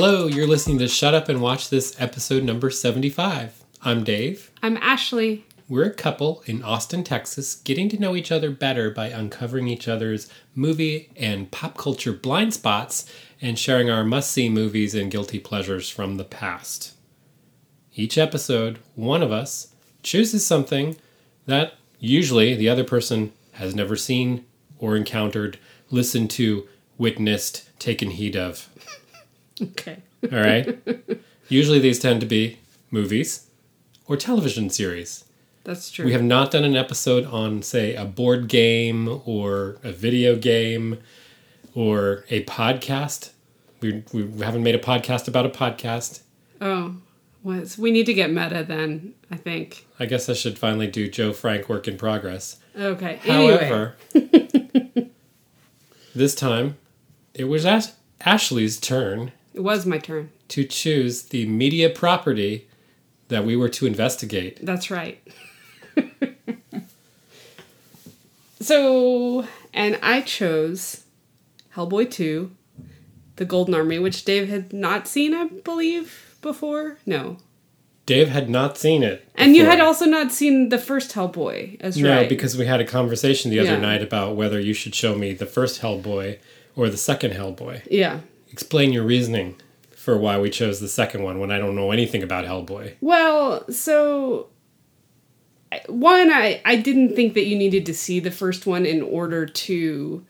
Hello, you're listening to Shut Up and Watch This, episode number 75. I'm Dave. I'm Ashley. We're a couple in Austin, Texas, getting to know each other better by uncovering each other's movie and pop culture blind spots and sharing our must see movies and guilty pleasures from the past. Each episode, one of us chooses something that usually the other person has never seen or encountered, listened to, witnessed, taken heed of. Okay. All right? usually these tend to be movies or television series. That's true. We have not done an episode on, say, a board game or a video game or a podcast. We, we haven't made a podcast about a podcast. oh, was we need to get meta then, I think. I guess I should finally do Joe Frank work in progress. Okay. Anyway. However, this time it was Ash- Ashley's turn It was my turn. to choose the media property that we were to investigate. That's right. so, and I chose Hellboy 2, The Golden Army, which Dave had not seen, I believe, before. No. Dave had not seen it. And you had also not seen the first Hellboy as well. No, right. because we had a conversation the other Yeah. night about whether you should show me the first Hellboy or the second Hellboy. Yeah. Explain your reasoning for why we chose the second one when I don't know anything about Hellboy. Well, so one, I I didn't think that you needed to see the first one in order to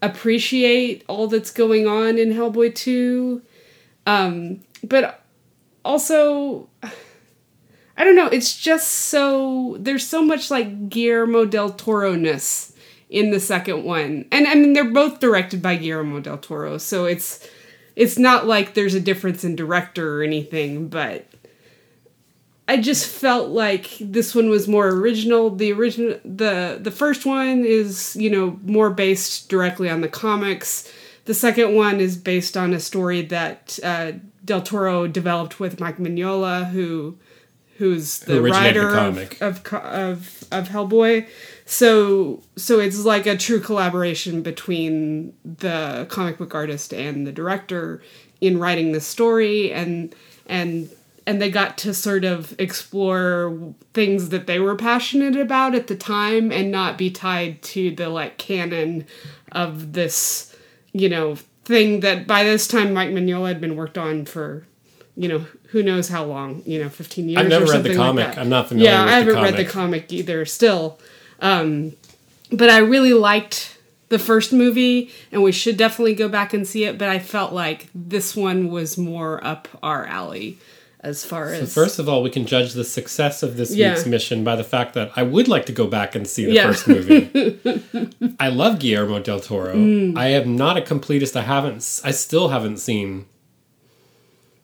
appreciate all that's going on in Hellboy two, um, but also. I don't know. It's just so there's so much like Guillermo del Toro ness in the second one, and I mean they're both directed by Guillermo del Toro, so it's it's not like there's a difference in director or anything, but I just felt like this one was more original. The original the the first one is, you know, more based directly on the comics. The second one is based on a story that uh, Del Toro developed with Mike Mignola, who who's the the writer comic. of, of of of Hellboy. So so it's like a true collaboration between the comic book artist and the director in writing the story and and and they got to sort of explore things that they were passionate about at the time and not be tied to the like canon of this you know thing that by this time Mike Mignola had been worked on for you know who knows how long you know 15 years I've never or read the something like comic. I'm not familiar yeah i haven't read the comic. comic either still um, but i really liked the first movie and we should definitely go back and see it but i felt like this one was more up our alley as far So as first of all, we can judge the success of this Yeah. week's mission by the fact that I would like to go back and see the Yeah. first movie. I love Guillermo del Toro. Mm. I am not a completist. I haven't. i still haven't seen.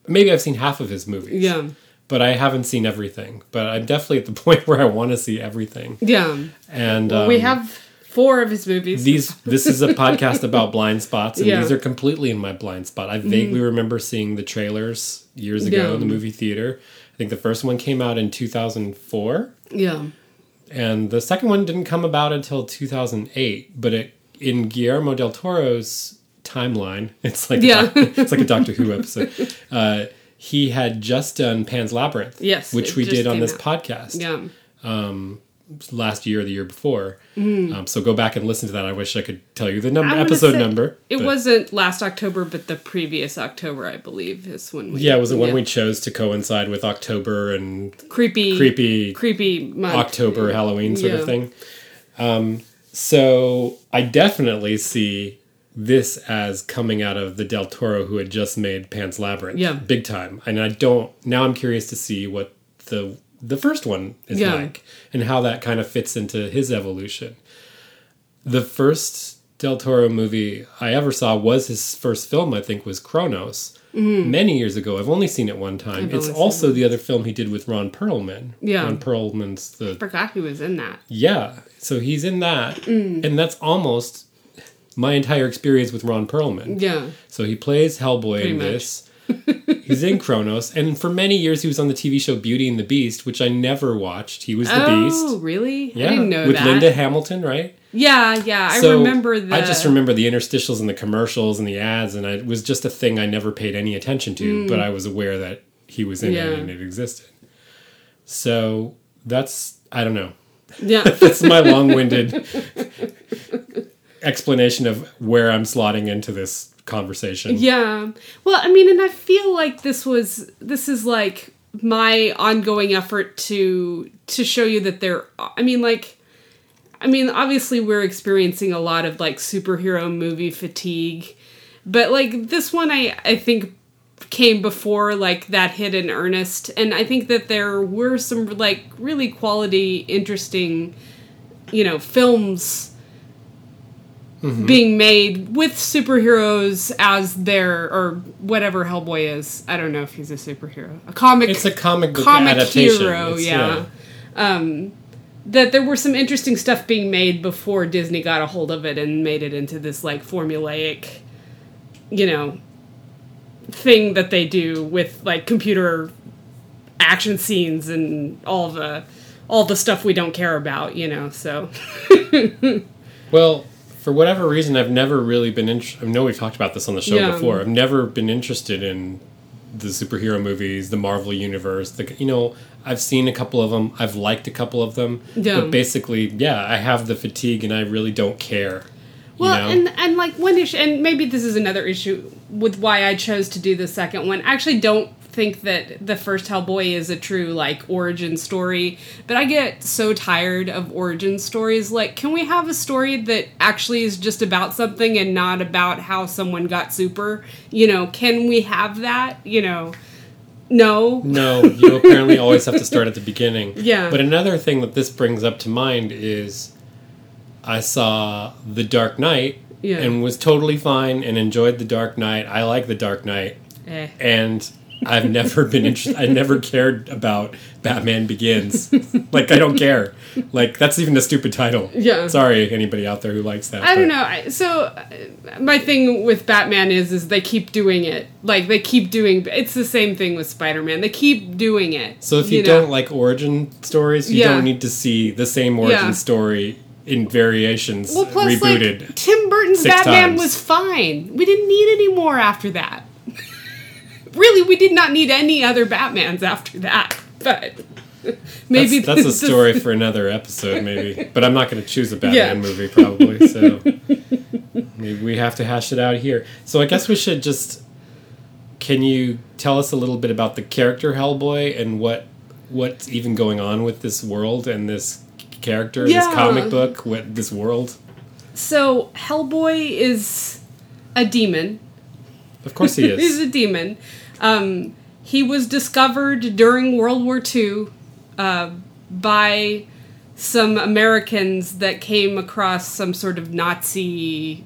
Maybe I've seen half of his movies. yeah But I haven't seen everything. But I'm definitely at the point where I want to see everything. yeah And we um, have four of his movies these this is a podcast about blind spots and Yeah. Mm-hmm. these are completely in my blind spot i vaguely remember seeing the trailers years ago Yeah. in the movie theater i think the first one came out in 2004 yeah and the second one didn't come about until 2008 but it in guillermo del toro's timeline it's like Yeah. a, it's like a doctor who episode uh, he had just done pan's labyrinth Yes, which we did on this out. podcast yeah last year or the year before Mm. um, so go back and listen to that i wish i could tell you the number episode number it but- wasn't last october but the previous october i believe is when we Yeah, it was the one we chose to coincide with October and creepy creepy creepy month. October Halloween sort Yeah. of thing. Um, so I definitely see this as coming out of the Del Toro who had just made Pan's Labyrinth. Yeah. Big time. And I don't now I'm curious to see what the the first one is Yeah. like and how that kind of fits into his evolution. The first Del Toro movie I ever saw was his first film, I think, was Kronos. Many years ago. I've only seen it one time. I've it's also the other film he did with Ron Perlman. Yeah. Ron Perlman's the forgot he was in that yeah, so he's in that, Mm. and that's almost my entire experience with Ron Perlman. yeah So he plays Hellboy Pretty in much. this. He's in Kronos, and for many years he was on the TV show Beauty and the Beast, which I never watched. He was the oh, Beast. Oh, really? Yeah, I didn't know with that. Linda Hamilton, right? Yeah, yeah. I remember the. I just remember the interstitials and the commercials and the ads, and it was just a thing I never paid any attention to, but I was aware that he was in Mm. Yeah. it and it existed. So that's I don't know. Yeah. That's my long-winded explanation of where I'm slotting into this conversation. Yeah. Well, I mean, and I feel like this was this is like my ongoing effort to to show you that there I mean like I mean, obviously we're experiencing a lot of like superhero movie fatigue, but like this one I I think came before like that hit in earnest and I think that there were some like really quality interesting you know films being made with superheroes as their or whatever Hellboy is. I don't know if he's a superhero. A comic It's a comic book comic adaptation. hero, It's- yeah. Um that there were some interesting stuff being made before Disney got a hold of it and made it into this like formulaic you know thing that they do with like computer action scenes and all the all the stuff we don't care about, you know. So Well, for whatever reason, I've never really been interested. I know we've talked about this on the show Yeah. before. I've never been interested in the superhero movies, the Marvel universe. The you know, I've seen a couple of them. I've liked a couple of them. Yeah. But basically, yeah, I have the fatigue, and I really don't care. Well, you know? and and like one issue, and maybe this is another issue with why I chose to do the second one. I actually don't think that the first Hellboy is a true like origin story, but I get so tired of origin stories. Like, can we have a story that actually is just about something and not about how someone got super? You know, can we have that? You know, no. No, you apparently always have to start at the beginning. Yeah. But another thing that this brings up to mind is I saw The Dark Knight Yeah. and was totally fine and enjoyed The Dark Knight. I like The Dark Knight. Eh. And I've never been interested. I never cared about Batman Begins. like I don't care. Like that's even a stupid title. Yeah. Sorry, anybody out there who likes that. I don't know. I, so uh, my thing with Batman is is they keep doing it. Like they keep doing. It's the same thing with Spider Man. They keep doing it. So if you, know? don't like origin stories, you Yeah. don't need to see the same origin Yeah. story in variations well, plus rebooted. like Tim Burton's Batman times. was fine. We didn't need any more after that. Really, we did not need any other Batmans after that. But maybe that's, that's a story for another episode, maybe. But I'm not going to choose a Batman Yeah. movie, probably. So maybe we have to hash it out here. So I guess we should just. Can you tell us a little bit about the character Hellboy and what what's even going on with this world and this character, Yeah. this comic book, what this world? So Hellboy is a demon. Of course he is. He's a demon. Um, he was discovered during World War II uh, by some Americans that came across some sort of Nazi,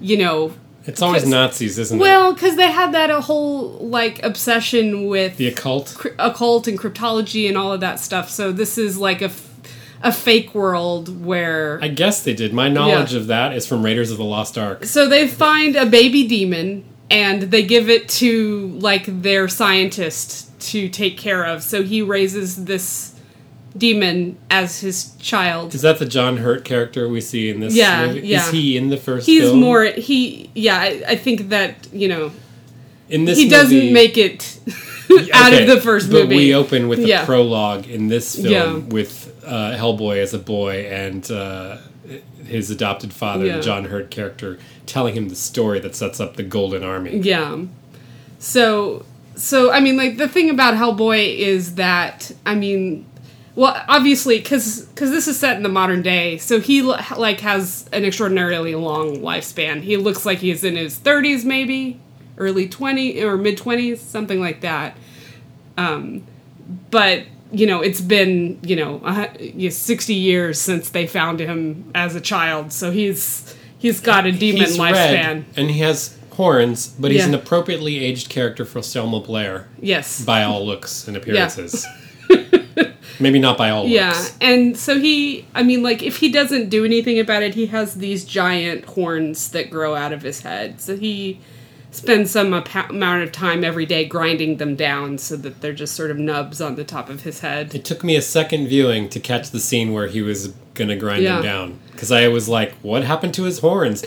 you know. It's always Nazis, isn't it? Well, because they had that a whole like obsession with The occult. cr- occult and cryptology and all of that stuff. So this is like a, f- a fake world where I guess they did. My knowledge of that is from Raiders of the Lost Ark. So they find a baby demon and they give it to like their scientist to take care of. So he raises this demon as his child. Is that the John Hurt character we see in this Yeah, movie? yeah. Is he in the first He's film? more he yeah, I, I think that, you know, in this he doesn't make it out Okay, of the first but movie. we open with the Yeah. prologue in this film Yeah. with uh, Hellboy as a boy and uh, his adopted father, Yeah. the John Hurt character, telling him the story that sets up the Golden Army. Yeah. So so I mean like the thing about Hellboy is that I mean well obviously cuz cuz this is set in the modern day so he like has an extraordinarily long lifespan. He looks like he's in his 30s maybe, early 20 or mid 20s, something like that. Um but you know, it's been, you know, yeah, 60 years since they found him as a child. So he's he's got a demon He's lifespan. and he has horns, but he's Yeah. an appropriately aged character for Selma Blair Yes. by all looks and appearances. Maybe not by all looks. Yeah, and so he, I mean, like, if he doesn't do anything about it, he has these giant horns that grow out of his head. So he, spend some amount of time every day grinding them down so that they're just sort of nubs on the top of his head. It took me a second viewing to catch the scene where he was gonna grind Yeah. him down because I was like, "What happened to his horns?"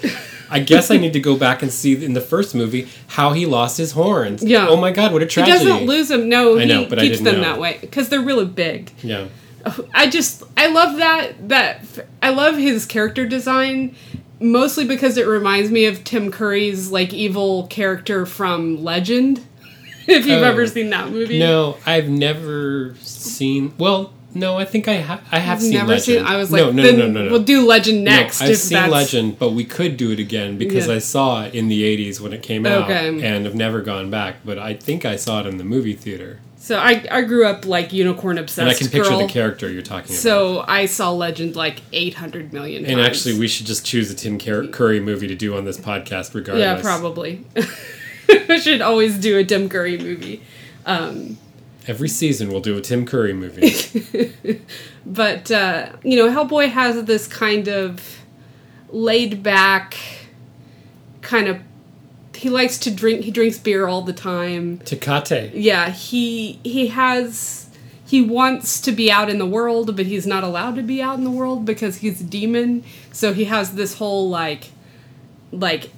I guess I need to go back and see in the first movie how he lost his horns. Yeah. Oh my god, what a tragedy! He doesn't lose them. No, I he know, but I keeps didn't them know. that way because they're really big. Yeah. Oh, I just I love that that I love his character design mostly because it reminds me of Tim Curry's like evil character from Legend. if you've Oh. ever seen that movie. No, I've never seen. Well, no, I think I ha- I have I've seen never Legend. seen I was like no, no, no, no, no, no. we'll do Legend No, next I've if seen that's Legend, but we could do it again because Yeah. I saw it in the '80s when it came out, Okay. and have never gone back. But I think I saw it in the movie theater, So I I grew up like unicorn obsessed and I can picture girl. the character you're talking about. So I saw Legend like 800 million times. And actually, we should just choose a Tim Curry movie to do on this podcast, regardless. Yeah, probably. we should always do a Tim Curry movie. Every season, we'll do a Tim Curry movie. But uh, you know, Hellboy has this kind of laid back kind of he likes to drink he drinks beer all the time. Tecate. Yeah, he he has he wants to be out in the world, but he's not allowed to be out in the world because he's a demon. So he has this whole like like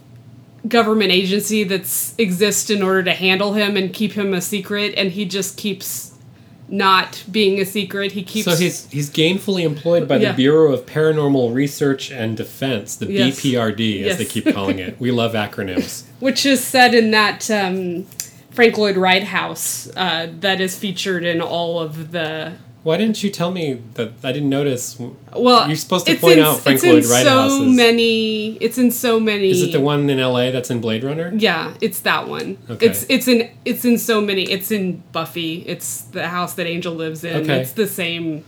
government agency that's exists in order to handle him and keep him a secret and he just keeps not being a secret. He keeps So he's he's gainfully employed by the Yeah. Bureau of Paranormal Research and Defense, the Yes. BPRD, as Yes. they keep calling it. We love acronyms. which is said in that um, Frank Lloyd Wright house uh, that is featured in all of the. Why didn't you tell me that? I didn't notice. Well, You're supposed to point in, out Frank it's Lloyd Wright so many. It's in so many. Is it the one in LA that's in Blade Runner? Yeah, it's that one. Okay. It's it's in it's in so many. It's in Buffy. It's the house that Angel lives in. Okay. It's the same.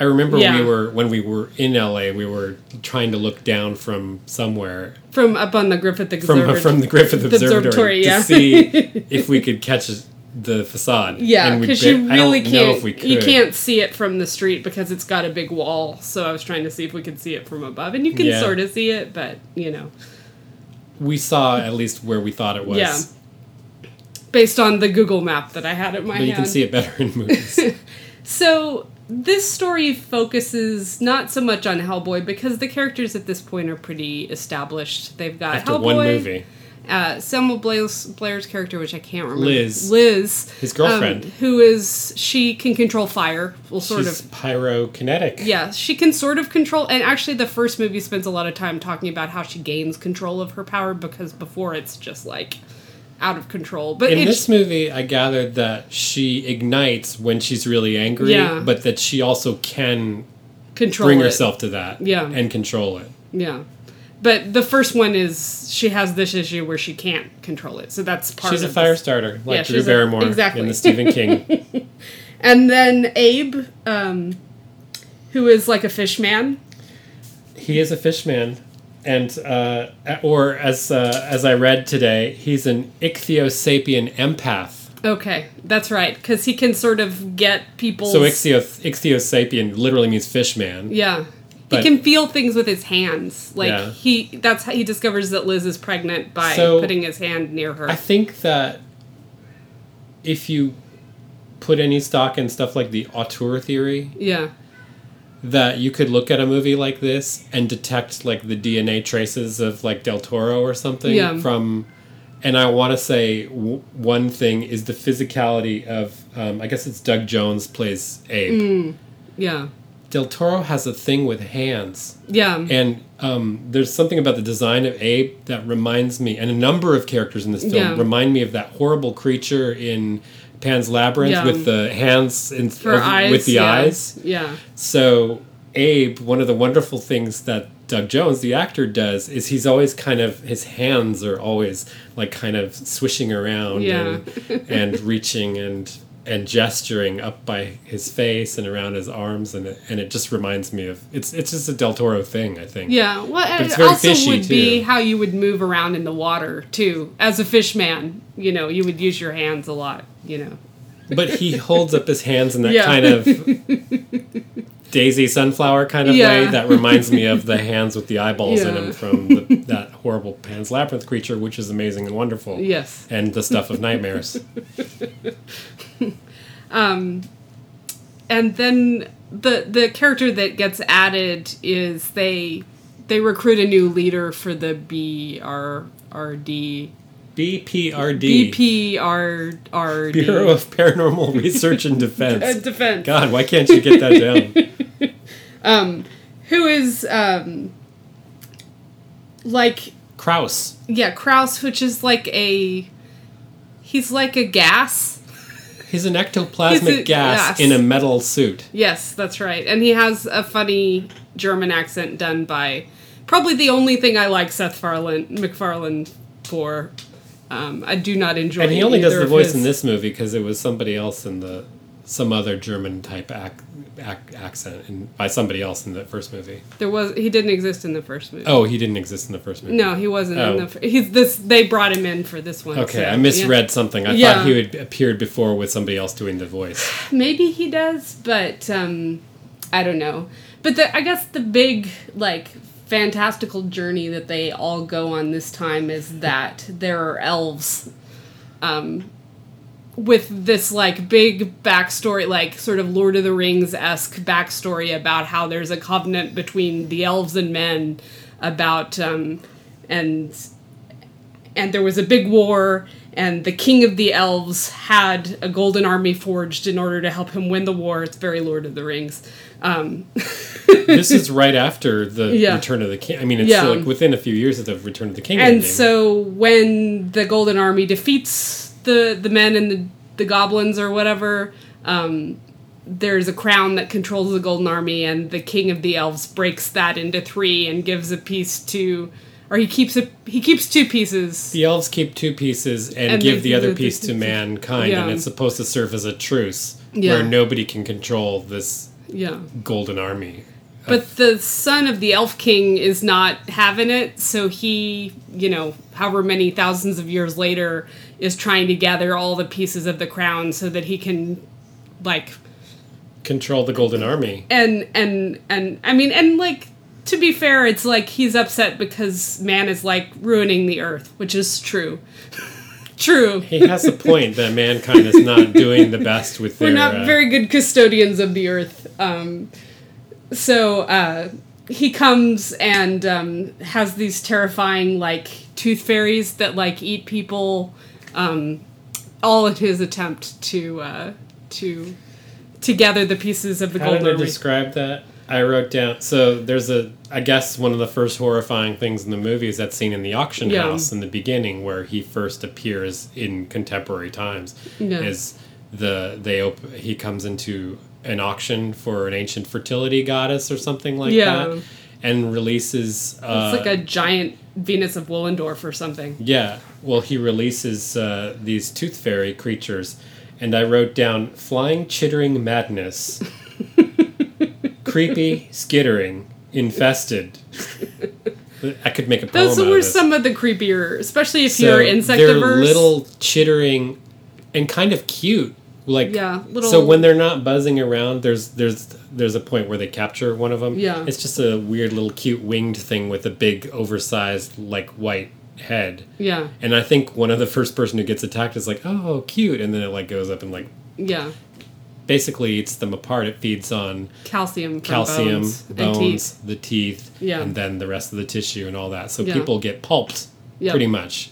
I remember Yeah. we were when we were in LA. We were trying to look down from somewhere From up on the Griffith Observatory. from the Griffith The Observatory, observatory, to see if we could catch the facade. Yeah, because you really can't. if we could. You can't see it from the street because it's got a big wall. So I was trying to see if we could see it from above, and you can Yeah. sort of see it, but you know, We saw at least where we thought it was. Yeah. based on the Google map that I had at my But you hand. can see it better in movies. So this story focuses not so much on Hellboy because the characters at this point are pretty established. They've got After Hellboy, one movie. Uh, Selma Blair's, Blair's character, which I can't remember, Liz. Liz, His girlfriend. um, who is she can control fire. Well, sort She's of. pyrokinetic. Yeah, she can sort of control. And actually, the first movie spends a lot of time talking about how she gains control of her power because before it's just like out of control. But In this movie, I gathered that she ignites when she's really angry, Yeah. but that she also can control bring it. herself to that Yeah. and control it. Yeah. But the first one is she has this issue where she can't control it. So that's part She's a fire this. starter, like Yeah, Drew she's a- Barrymore exactly. in the Stephen King. And then Abe, um, who is like a fish man. he is a fish man, and uh, or as uh, as I read today, he's an ichthyosapien empath. Okay, that's right. Because he can sort of get people. So ichthyos, ichthyosapien literally means fish man. Yeah. But- he can feel things with his hands. Like Yeah. he that's how he discovers that Liz is pregnant by So- putting his hand near her. I think that if you put any stock in stuff like the auteur theory, yeah. that you could look at a movie like this and detect like the DNA traces of like Del Toro or something Yeah. from. And I want to say w- one thing is the physicality of um, I guess it's Doug Jones plays Abe. Yeah. Del Toro has a thing with hands, Yeah. and um, there's something about the design of Abe that reminds me, and a number of characters in this film Yeah. remind me of that horrible creature in Pan's Labyrinth Yeah. with the hands in, For eyes. with the yeah. eyes. Yeah. So Abe, one of the wonderful things that Doug Jones, the actor, does is he's always kind of his hands are always like kind of swishing around Yeah. and, and reaching and and gesturing up by his face and around his arms and it, and it just reminds me of it's it's just a Del Toro thing I think. Yeah, well, and it's it very also fishy, would be how you would move around in the water too. As a fish man, you know, you would use your hands a lot. You know, But he holds up his hands in that Yeah. kind of daisy sunflower kind of Yeah. way that reminds me of the hands with the eyeballs in them from the, that horrible Pan's Labyrinth creature, which is amazing and wonderful. Yes. And the stuff of nightmares. Um, and then the the character that gets added is they they recruit a new leader for the BRRD BPRD. BPRRD Bureau of Paranormal Research and Defense. Defense. God, why can't you get that down? Who is um like Kraus. yeah Kraus, which is like a he's like a gas. He's an ectoplasmic He's a- gas yes. in a metal suit. Yes, that's right, and he has a funny German accent done by probably the only thing I like Seth Farland MacFarlane for. Um, I do not enjoy. And he only does the voice his- in this movie because it was somebody else in the some other German type ac- ac- accent and by somebody else in the first movie. There was he didn't exist in the first movie. Oh, he didn't exist in the first movie. No, he wasn't Oh. in the. He's this. They brought him in for this one. Okay, so, I misread yeah. something. I Yeah. thought he had appeared before with somebody else doing the voice. Maybe he does, but um, I don't know. But the, I guess the big like fantastical journey that they all go on this time is that there are elves. Um, with this like big backstory, like sort of Lord of the Rings esque backstory about how there's a covenant between the elves and men about um, and and there was a big war and the king of the elves had a golden army forged in order to help him win the war it's very lord of the rings um, this is right after the Yeah. Return of the King. I mean, it's Yeah. like within a few years of the Return of the King. and ending. so when the golden army defeats the the men and the, the goblins or whatever um, there's a crown that controls the golden army and the king of the elves breaks that into three and gives a piece to or he keeps a he keeps two pieces the elves keep two pieces and, And give the other the- piece to mankind, and it's supposed to serve as a truce Yeah. where nobody can control this yeah golden army. But the son of the elf king is not having it, so he, you know, however many thousands of years later, is trying to gather all the pieces of the crown so that he can, like, Control the golden army. and and and I mean, and like to be fair, it's like he's upset because man is like ruining the earth, which is true. true. He has a point that mankind is not doing the best with their. We're not uh, very good custodians of the earth. Um, so uh, he comes and um, has these terrifying like tooth fairies that like eat people. Um, all in his attempt to uh, to to gather the pieces of the How did golden I describe that? I wrote down. So there's a. I guess one of the first horrifying things in the movie is that scene in the auction Yeah. house in the beginning where he first appears in contemporary times. Yeah. Is the they op- he comes into an auction for an ancient fertility goddess or something like Yeah. that, and releases. Uh, it's like a giant Venus of Willendorf or something. Yeah, well, he releases uh, these tooth fairy creatures, and I wrote down flying chittering madness, creepy skittering, infested. I could make a poem Those were of some of the creepier, especially if So you're They're insectivorous. little chittering, and kind of cute. Like Yeah, little- So when they're not buzzing around, there's there's there's a point where they capture one of them. Yeah. It's just a weird little cute winged thing with a big oversized like white head. yeah, And I think one of the first person who gets attacked is like, "Oh, cute," and then it like goes up and like yeah. basically eats them apart. It feeds on Calcium, calcium, bones, bones, and teeth. the teeth, Yeah. and then the rest of the tissue and all that. So Yeah. people get pulped Yeah. pretty much.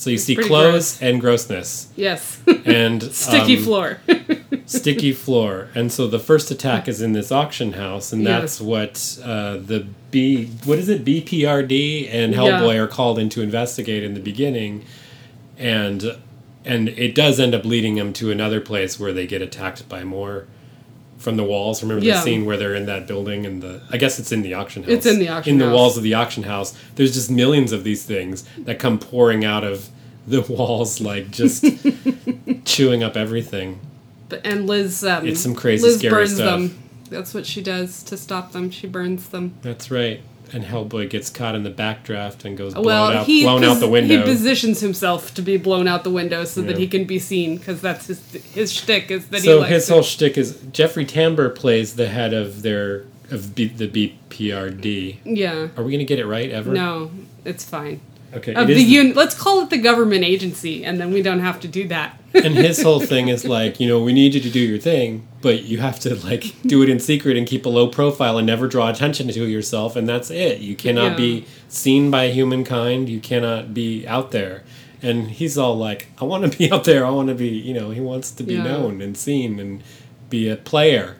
So you see clothes gross. and grossness Yes, and sticky um, floor. sticky floor. And so the first attack is in this auction house, and Yeah. that's what uh, the B what is it BPRD and Yeah. Hellboy are called in to investigate in the beginning, and and it does end up leading them to another place where they get attacked by more from the walls. Remember Yeah. the scene where they're in that building and the I guess it's in the auction house. It's in the auction in the walls of the auction house. There's just millions of these things that come pouring out of the walls like just chewing up everything. But- and Liz, um, It's some crazy, Liz scary burns stuff. them. That's what she does to stop them. She burns them. That's right. And Hellboy gets caught in the backdraft and goes blown well, out, he blown out the window. He positions himself to be blown out the window so that he can be seen because that's his his shtick is that he so his to- whole shtick is Jeffrey Tambor plays the head of their of B, the BPRD. yeah. Are we gonna get it right ever? No, it's fine. Okay. Of it the is the- un- let's call it the government agency, and then we don't have to do that. and his whole thing is like, you know, we need you to do your thing, but you have to like do it in secret and keep a low profile and never draw attention to yourself, and that's it. You cannot Yeah. be seen by humankind. You cannot be out there. And he's all like, I want to be out there. I want to be, you know, he wants to be Yeah. known and seen and be a player.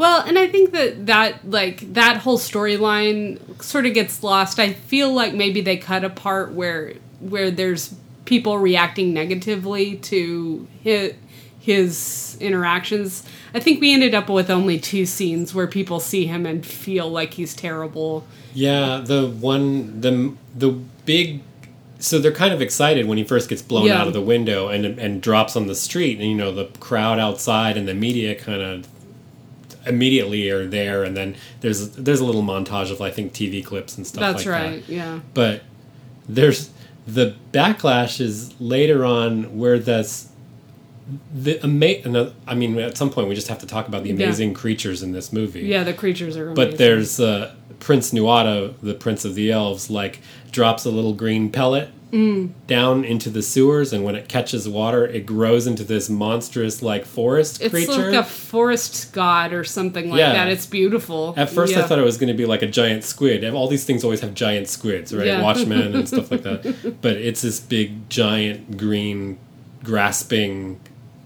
Well, and I think that that like that whole storyline sort of gets lost. I feel like maybe they cut a part where where there's people reacting negatively to his, his interactions. I think we ended up with only two scenes where people see him and feel like he's terrible. Yeah, the one the the big so they're kind of excited when he first gets blown Yeah. out of the window and and drops on the street and you know the crowd outside and the media kind of immediately are there and then there's there's a little montage of I think TV clips and stuff like that. That's like right. that. Yeah. But there's the backlash is later on where that's the ama- I mean at some point we just have to talk about the Yeah. amazing creatures in this movie Yeah, the creatures are amazing. but there's uh, Prince Nuada, the Prince of the Elves, like drops a little green pellet Mm. down into the sewers, and when it catches water, it grows into this monstrous like forest it's creature. It's like a forest god or something like Yeah. that. It's beautiful. At first, I thought it was going to be like a giant squid. All these things always have giant squids, right? Yeah. Watchmen and stuff like that. But it's this big, giant, green, grasping,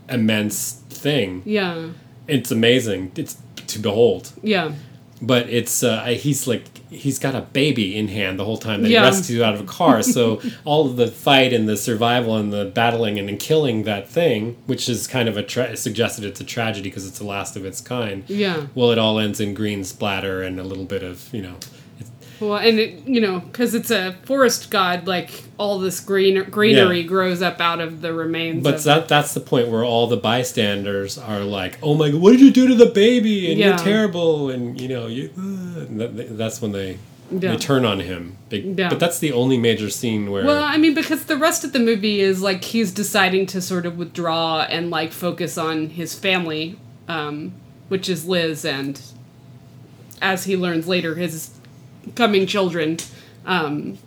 immense thing. Yeah. It's amazing. It's to behold. Yeah. but it's uh, he's like he's got a baby in hand the whole time that Yeah. he out of a car. So all of the fight and the survival and the battling and, and killing that thing, which is kind of a tra- suggested it's a tragedy because it's the last of its kind. Yeah. Well, it all ends in green splatter and a little bit of you know. Well, and it, you know, because it's a forest god, like all this green greenery Yeah. grows up out of the remains. But that that's the point where all the bystanders are like, "Oh my god, what did you do to the baby? And Yeah. you're terrible." And you know, you. Uh, and that, that's when they Yeah. they turn on him. Big, Yeah. But that's the only major scene where. well, I mean, because the rest of the movie is like he's deciding to sort of withdraw and like focus on his family, um, which is Liz, and as he learns later, his coming children. Um,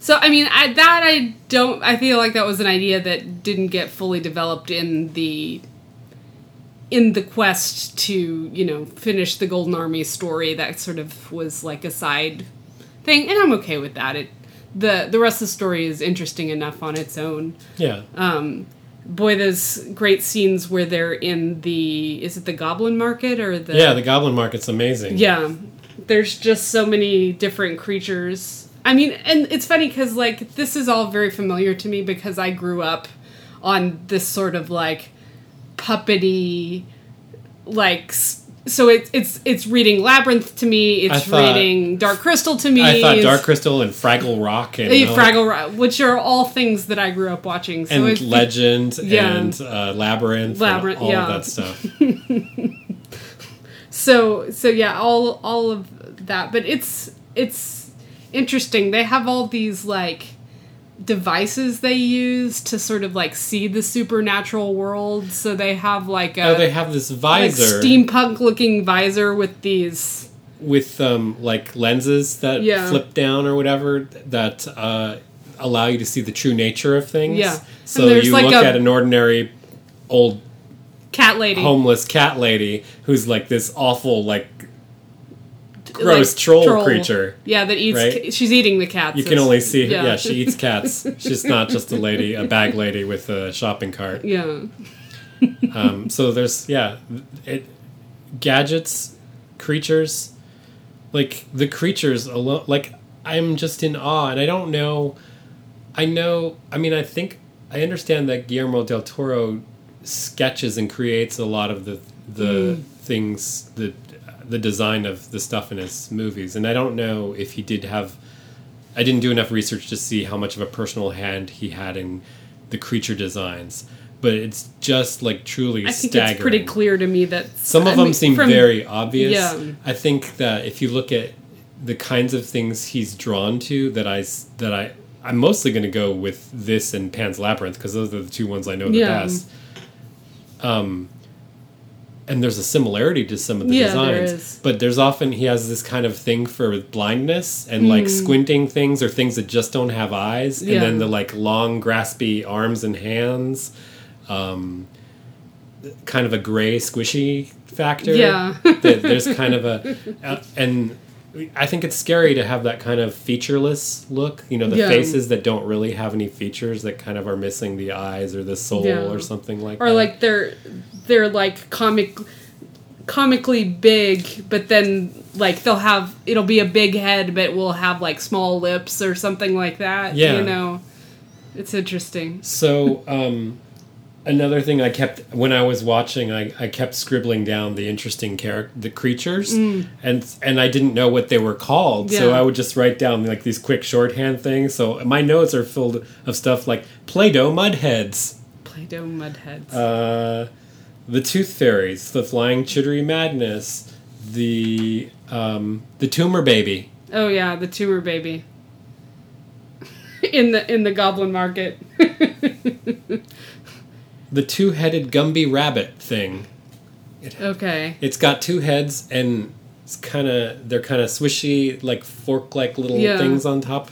so I mean, I, that I don't. I feel like that was an idea that didn't get fully developed in the in the quest to you know finish the Golden Army story. That sort of was like a side thing, and I'm okay with that. It the the rest of the story is interesting enough on its own. yeah. um Boy, those great scenes where they're in the is it the Goblin Market or the Yeah, the Goblin Market's amazing. yeah. There's just so many different creatures. I mean, and it's funny because like this is all very familiar to me because I grew up on this sort of like puppety, like so it's it's it's reading Labyrinth to me. It's thought- reading Dark Crystal to me. I thought Dark Crystal and Fraggle Rock and, uh, all- Fraggle Rock, which are all things that I grew up watching. So and Legend Yeah. and uh, Labyrinth, Labyrinth, and all yeah. of that stuff. so so yeah all all of that but it's it's interesting they have all these like devices they use to sort of like see the supernatural world so they have like a oh, they have this like visor steampunk looking visor with these with um, like lenses that Yeah. flip down or whatever that uh, allow you to see the true nature of things. Yeah. So you like look a- at an ordinary old cat lady homeless cat lady who's like this awful like gross like, troll, creature. yeah that eats right? she's eating the cats You can only see her. Yeah. Yeah. she eats cats. She's not just a lady, a bag lady with a shopping cart. yeah Um, so there's yeah, it gadgets, creatures, like the creatures alone. Like I'm just in awe, and I don't know. I know. I mean, I think I understand that Guillermo del Toro sketches and creates a lot of the the things the the design of the stuff in his movies, and I don't know if he did have. I didn't do enough research to see how much of a personal hand he had in the creature designs, but it's just like truly I think staggering. it's pretty clear to me that Some of I them mean, seem from- very obvious. Yeah. I think that if you look at the kinds of things he's drawn to that I that I I'm mostly going to go with this and Pan's Labyrinth because those are the two ones I know the Yeah. best. Um, and there's a similarity to some of the Yeah, designs, is. but there's often he has this kind of thing for blindness and like squinting things or things that just don't have eyes, Hmm. Yeah. and then the like long graspy arms and hands. Um, kind of a gray squishy factor Yeah. that there's kind of a uh, and I think it's scary to have that kind of featureless look. You know, the Yeah. faces that don't really have any features that kind of are missing the eyes or the soul Yeah. or something like or that. Or like they're they're like comic comically big but then like they'll have it'll be a big head but we'll have like small lips or something like that Yeah. you know it's interesting So, um, another thing I kept when I was watching, I, I kept scribbling down the interesting character, the creatures, and and I didn't know what they were called, so Mm. I would just write down like these quick shorthand things. So my notes are filled of stuff like Play-Doh mudheads, play-doh mudheads uh, the Tooth Fairies, the Flying Chittery Madness, the um, the Tumor Baby. oh yeah the tumor baby in the in the goblin market The two-headed Gumby rabbit thing. okay It's got two heads and it's kind of they're kind of swishy, like fork-like little Yeah. things on top,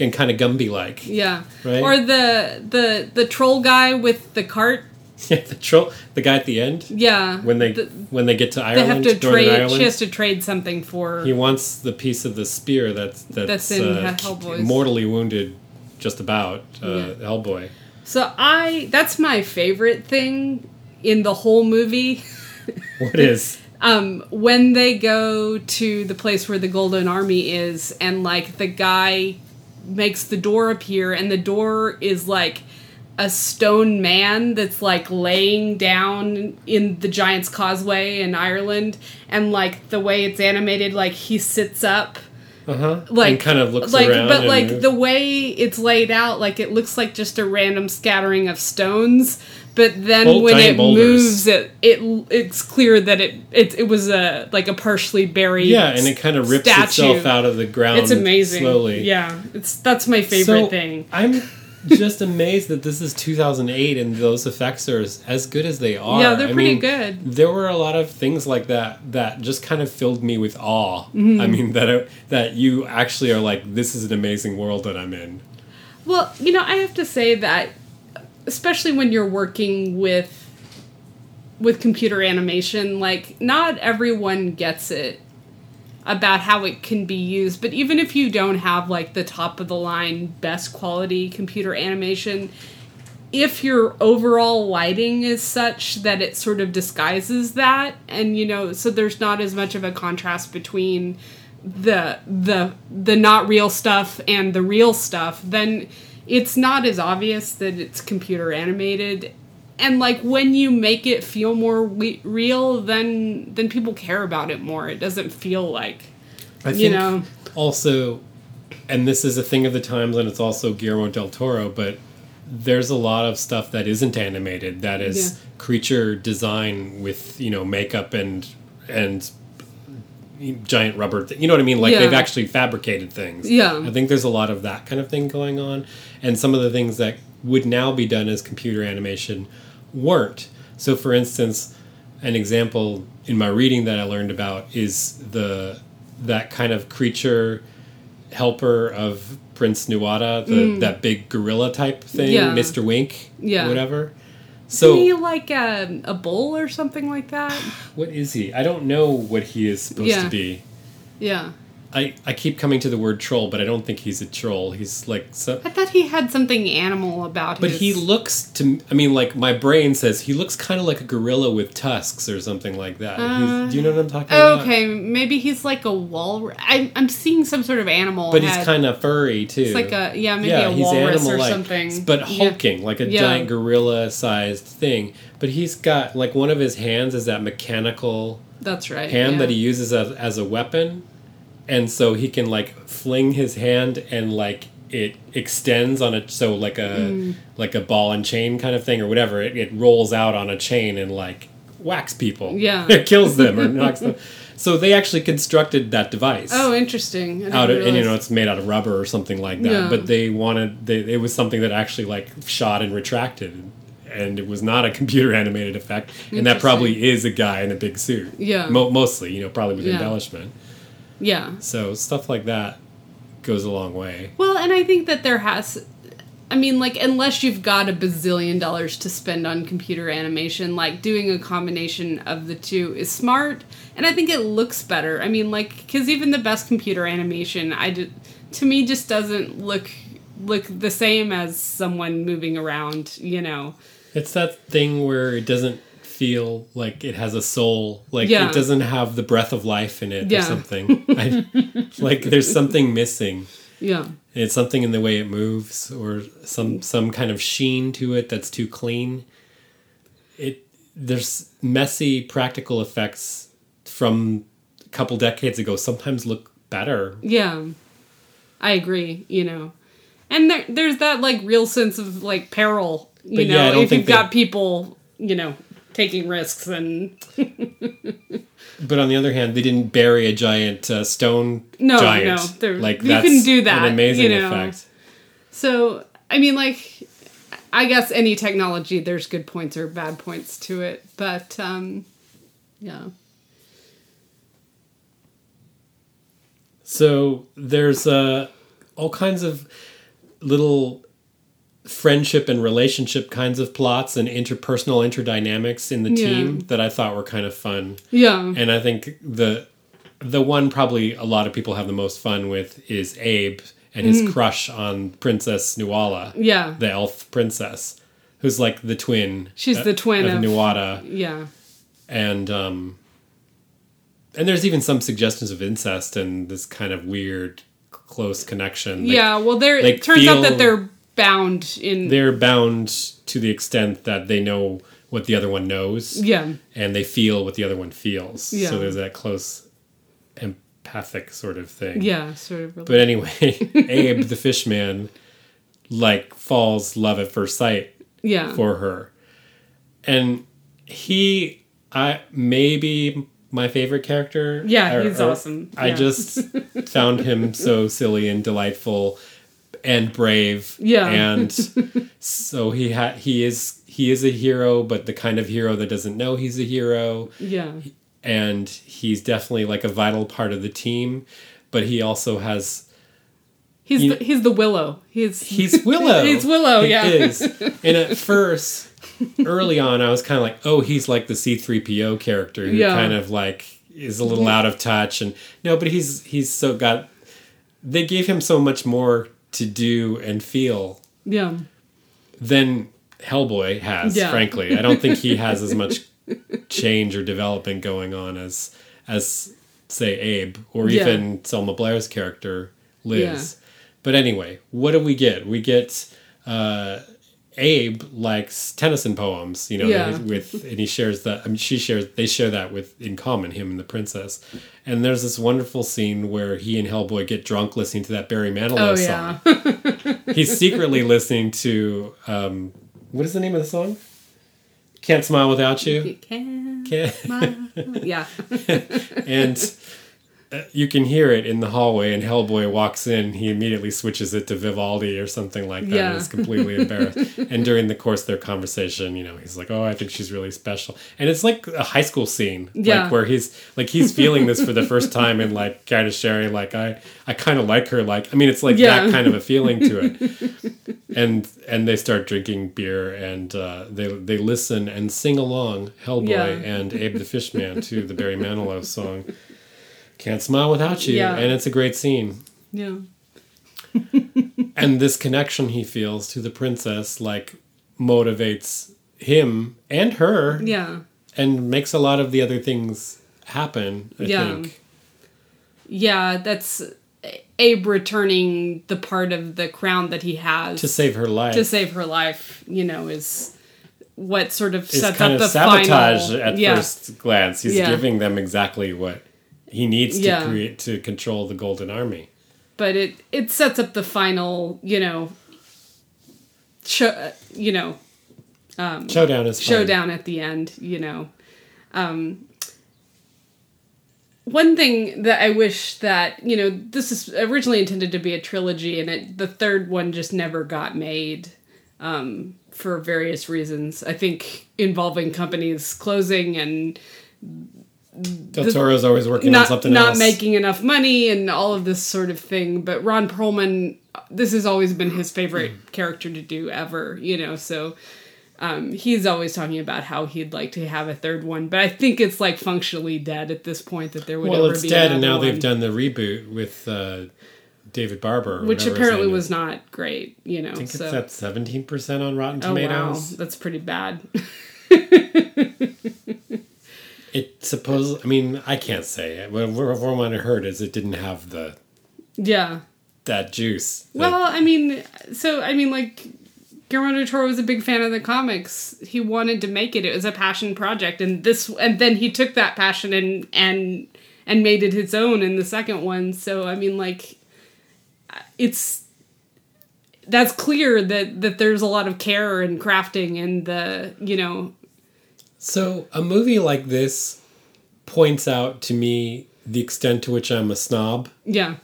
and kind of Gumby-like. yeah Right. or the the the troll guy with the cart Yeah, the troll, the guy at the end yeah when they the- when they get to Ireland, they Ireland, have to Northern trade Ireland, she has to trade something for he wants the piece of the spear that's that's, That's in uh, Hellboy's. mortally wounded, just about uh, Yeah. Hellboy. So I that's my favorite thing in the whole movie. What is? Um, when they go to the place where the Golden Army is, and like the guy makes the door appear, and the door is like a stone man that's like laying down in the Giant's Causeway in Ireland, and like the way it's animated, like he sits up Uh huh. like and kind of looks like around. but like moves. the way it's laid out like it looks like just a random scattering of stones but then Bul- when it boulders. moves it it it's clear that it it, it was a like a partially buried yeah, and it kind of rips statue. itself out of the ground. it's amazing slowly. yeah it's that's my favorite So, thing I'm just amazed that this is 2008 and those effects are as, as good as they are. Yeah, they're I pretty mean, good. There were a lot of things like that that just kind of filled me with awe. Mm-hmm. I mean that I- that you actually are like, this is an amazing world that I'm in. Well, you know, I have to say that especially when you're working with with computer animation, like not everyone gets it about how it can be used, but even if you don't have like the top of the line best quality computer animation, if your overall lighting is such that it sort of disguises that and you know so there's not as much of a contrast between the the the not real stuff and the real stuff then it's not as obvious that it's computer animated and like when you make it feel more we- real then then people care about it more it doesn't feel like I You know. also, and this is a thing of the times, and it's also Guillermo del Toro, but there's a lot of stuff that isn't animated that is Yeah. creature design with you know makeup and and giant rubber th- you know what i mean like Yeah. they've actually fabricated things Yeah. i think there's a lot of that kind of thing going on and some of the things that would now be done as computer animation weren't so for instance an example in my reading that i learned about is the that kind of creature helper of Prince Nuada, the that big gorilla type thing, Mm. Yeah. Mr. Wink, Yeah. whatever. so So he like a, a bull or something like that what is he? I don't know what he is supposed Yeah. to be. yeah I, I keep coming to the word troll, but I don't think he's a troll. He's like so, i thought he had something animal about him. but his he looks to I mean like my brain says he looks kind of like a gorilla with tusks or something like that. he's, do you know what I'm talking about? Uh, Okay, maybe he's like a walrus. I'm, I'm seeing some sort of animal. But he's kind of furry too. It's like a yeah, maybe a walrus or something. But Yeah. hulking, like a Yeah. giant gorilla sized thing. But he's got like one of his hands is that mechanical That's right. hand yeah. that he uses as, as a weapon. And so he can like fling his hand and like it extends on a so like a Mm. like a ball and chain kind of thing or whatever. It, it rolls out on a chain and like whacks people. Yeah. it kills them or knocks them. So they actually constructed that device. Oh, interesting. Out of, and you know it's made out of rubber or something like that. Yeah. But they wanted they, it was something that actually like shot and retracted, and it was not a computer animated effect. And that probably is a guy in a big suit. Yeah. Mo- mostly, you know, probably with Yeah. embellishment. Yeah. So stuff like that goes a long way. Well, and I think that there has. I mean, like, unless you've got a bazillion dollars to spend on computer animation, like, doing a combination of the two is smart. And I think it looks better. I mean, like, because even the best computer animation, I did, to me, just doesn't look look the same as someone moving around, you know? It's that thing where it doesn't feel like it has a soul. Like Yeah. it doesn't have the breath of life in it Yeah. or something. I, like there's something missing. Yeah. It's something in the way it moves or some some kind of sheen to it that's too clean. It there's messy practical effects from a couple decades ago sometimes look better. Yeah. I agree, you know. And there, there's that, like, real sense of, like, peril, you But yeah, know, don't if you've got people, you know, taking risks and But on the other hand, they didn't bury a giant uh, stone No, giant. no, they're- like you couldn't do that, An amazing you know. effect. So, I mean, like, I guess any technology, there's good points or bad points to it, but um, yeah, So there's uh, all kinds of little friendship and relationship kinds of plots and interpersonal interdynamics in the Yeah. team that I thought were kind of fun. yeah, And I think the the one probably a lot of people have the most fun with is Abe and his crush on Princess Nuala, Mm. yeah, the elf princess, who's like the twin. She's the twin of, of- Nuala, yeah, and um, and there's even some suggestions of incest and this kind of weird close connection. Yeah. Well, there it turns out that they're bound in they're bound to the extent that they know what the other one knows. yeah, and they feel what the other one feels. Yeah. So there's that close empathic sort of thing. yeah, sort of. Really. But anyway, Abe the fishman like falls love at first sight yeah, for her. And he I maybe my favorite character. Yeah, or- he's or- awesome. I just found him so silly and delightful and brave. Yeah. And so he ha- he is he is a hero, but the kind of hero that doesn't know he's a hero yeah, and he's definitely like a vital part of the team but he also has he's You- the, he's the Willow. He's he's willow He's Willow, He yeah. is. and at first early on i was kind of like oh he's like the c3po character who Yeah. kind of like is a little out of touch and no but he's he's so got they gave him so much more to do and feel yeah, than hellboy has Yeah. frankly. I don't think he has as much change or development going on as as say abe or Yeah. even selma blair's character liz. But anyway what do we get? We get uh abe likes tennyson poems you know Yeah. with and he shares that i mean she shares they share that with in common him and the princess and there's this wonderful scene where he and hellboy get drunk listening to that barry manilow oh song yeah, he's secretly listening to um, what is the name of the song? Can't smile without you. You can Can't, smile. yeah, and you can hear it in the hallway. And Hellboy walks in. He immediately switches it to Vivaldi or something like that. Yeah. And is completely embarrassed. and during the course of their conversation, you know, he's like, "Oh, I think she's really special." And it's like a high school scene, Yeah. like where he's like he's feeling this for the first time and like kind of sharing, like I I kind of like her. Like I mean, it's like Yeah. that kind of a feeling to it. and and they start drinking beer and uh, they they listen and sing along Hellboy Yeah. and Abe the Fishman to the Barry Manilow song "Can't Smile Without You," Yeah. and it's a great scene. yeah, And this connection he feels to the princess like motivates him and her yeah. and makes a lot of the other things happen. I Yeah. think. Yeah, that's Abe returning the part of the crown that he has To save her life. to save her life. You know, is what sort of it's sets kind up of the sabotage final. at yeah, first glance. He's Yeah. giving them exactly what he needs to create to control the Golden Army. but it it sets up the final. You know, show. You know, um, Showdown is showdown at the end. You know, um, one thing that I wish that you know this is originally intended to be a trilogy, and it, the third one just never got made um, for various reasons. I think involving companies closing and Del Toro's always working on not something not else. making enough money and all of this sort of thing. But Ron Perlman, this has always been his favorite Hmm. character to do ever. You know, so. Um, he's always talking about how he'd like to have a third one, but I think it's like functionally dead at this point that there would well, ever it's dead, and now they've done the reboot with uh, David Harbour, which apparently was not great. You know, I think so it's at seventeen percent on Rotten Tomatoes. oh wow, Tomatoes. that's pretty bad. It suppose. I mean, I can't say it. What from what I heard is it didn't have the yeah. that juice. that- Well, I mean, so I mean, like Guillermo del Toro was a big fan of the comics. He wanted to make it. It was a passion project, and this, and then he took that passion and and and made it his own in the second one. So I mean, like, it's that's clear that that there's a lot of care and crafting and the you know So a movie like this points out to me the extent to which I'm a snob. Yeah.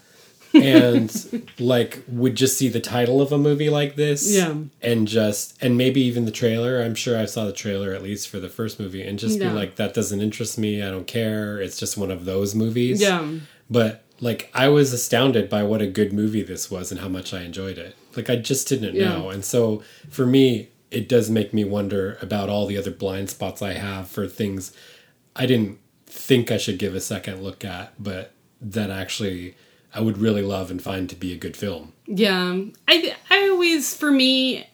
And like would just see the title of a movie like this Yeah. and just and maybe even the trailer. I'm sure i saw the trailer at least for the first movie and just be like that doesn't interest me. I don't care. It's just one of those movies. Yeah. But like i was astounded by what a good movie this was and how much i enjoyed it. Like i just didn't Yeah. know. And so for me it does make me wonder about all the other blind spots i have for things i didn't think i should give a second look at but that actually i would really love and find to be a good film. Yeah, I I always for me,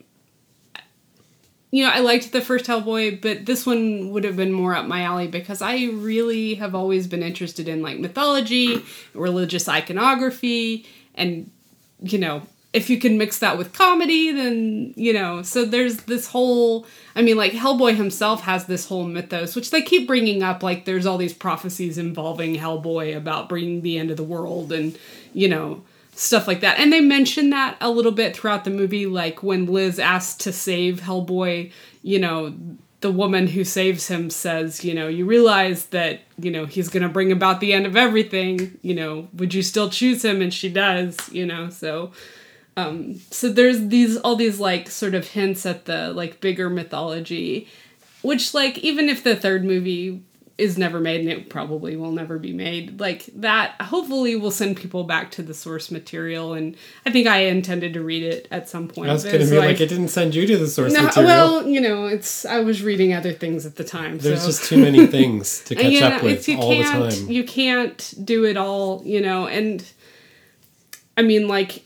you know, I liked the first Hellboy, but this one would have been more up my alley because I really have always been interested in like mythology, religious iconography, and you know, if you can mix that with comedy, then you know, so there's this whole. I mean, like Hellboy himself has this whole mythos, which they keep bringing up. Like, there's all these prophecies involving Hellboy about bringing the end of the world, and you know, stuff like that. And they mention that a little bit throughout the movie, like when Liz asks to save Hellboy, you know, the woman who saves him says, you know, you realize that, you know, he's going to bring about the end of everything, you know, would you still choose him? And she does, you know, so. Um, so there's these all these like sort of hints at the like bigger mythology, which like even if the third movie is never made and it probably will never be made like that hopefully will send people back to the source material and i think i intended to read it at some point i was going to be like, it didn't send you to the source no, material well you know it's i was reading other things at the time there's so. just too many things to catch And, up know, with you all the can't time you can't do it all you know and i mean like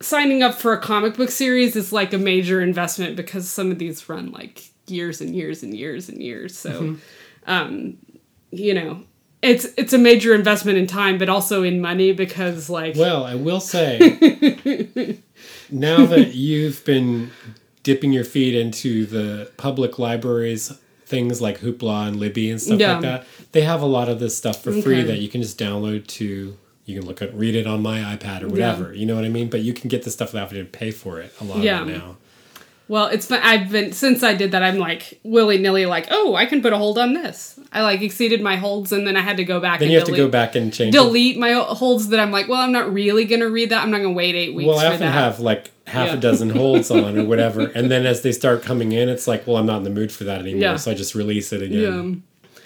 signing up for a comic book series is like a major investment because some of these run like years and years and years and years so Mm-hmm. um you know it's it's a major investment in time but also in money because like Well, I will say, now that you've been dipping your feet into the public libraries, things like Hoopla and Libby and stuff Yeah. like that, they have a lot of this stuff for free that you can just download to. You can look at, read it on my iPad or whatever. You know what I mean? But you can get the stuff without having to pay for it. A lot Yeah. it now. Well, it's fun. I've been since I did that. I'm like willy nilly, like, oh, I can put a hold on this. I like exceeded my holds, and then I had to go back. Then and you have to go back and change. it. delete my holds that I'm like, well, I'm not really gonna read that. I'm not gonna wait eight weeks Well, I often that. have like half Yeah. a dozen holds on or whatever, and then as they start coming in, it's like, well, I'm not in the mood for that anymore, Yeah. so I just release it again. Yeah.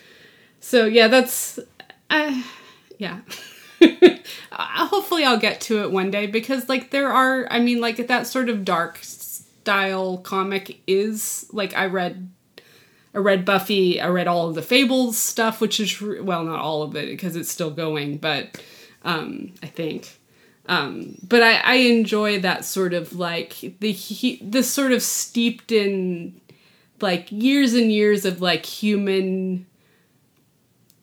So yeah, that's uh, yeah. Hopefully, I'll get to it one day because like there are. I mean, like that sort of dark style comic is like I read. I read Buffy. I read all of the Fables stuff, which is well, not all of it because it's still going, but um, I think. Um, but I, I enjoy that sort of like the he, sort of steeped in like years and years of like human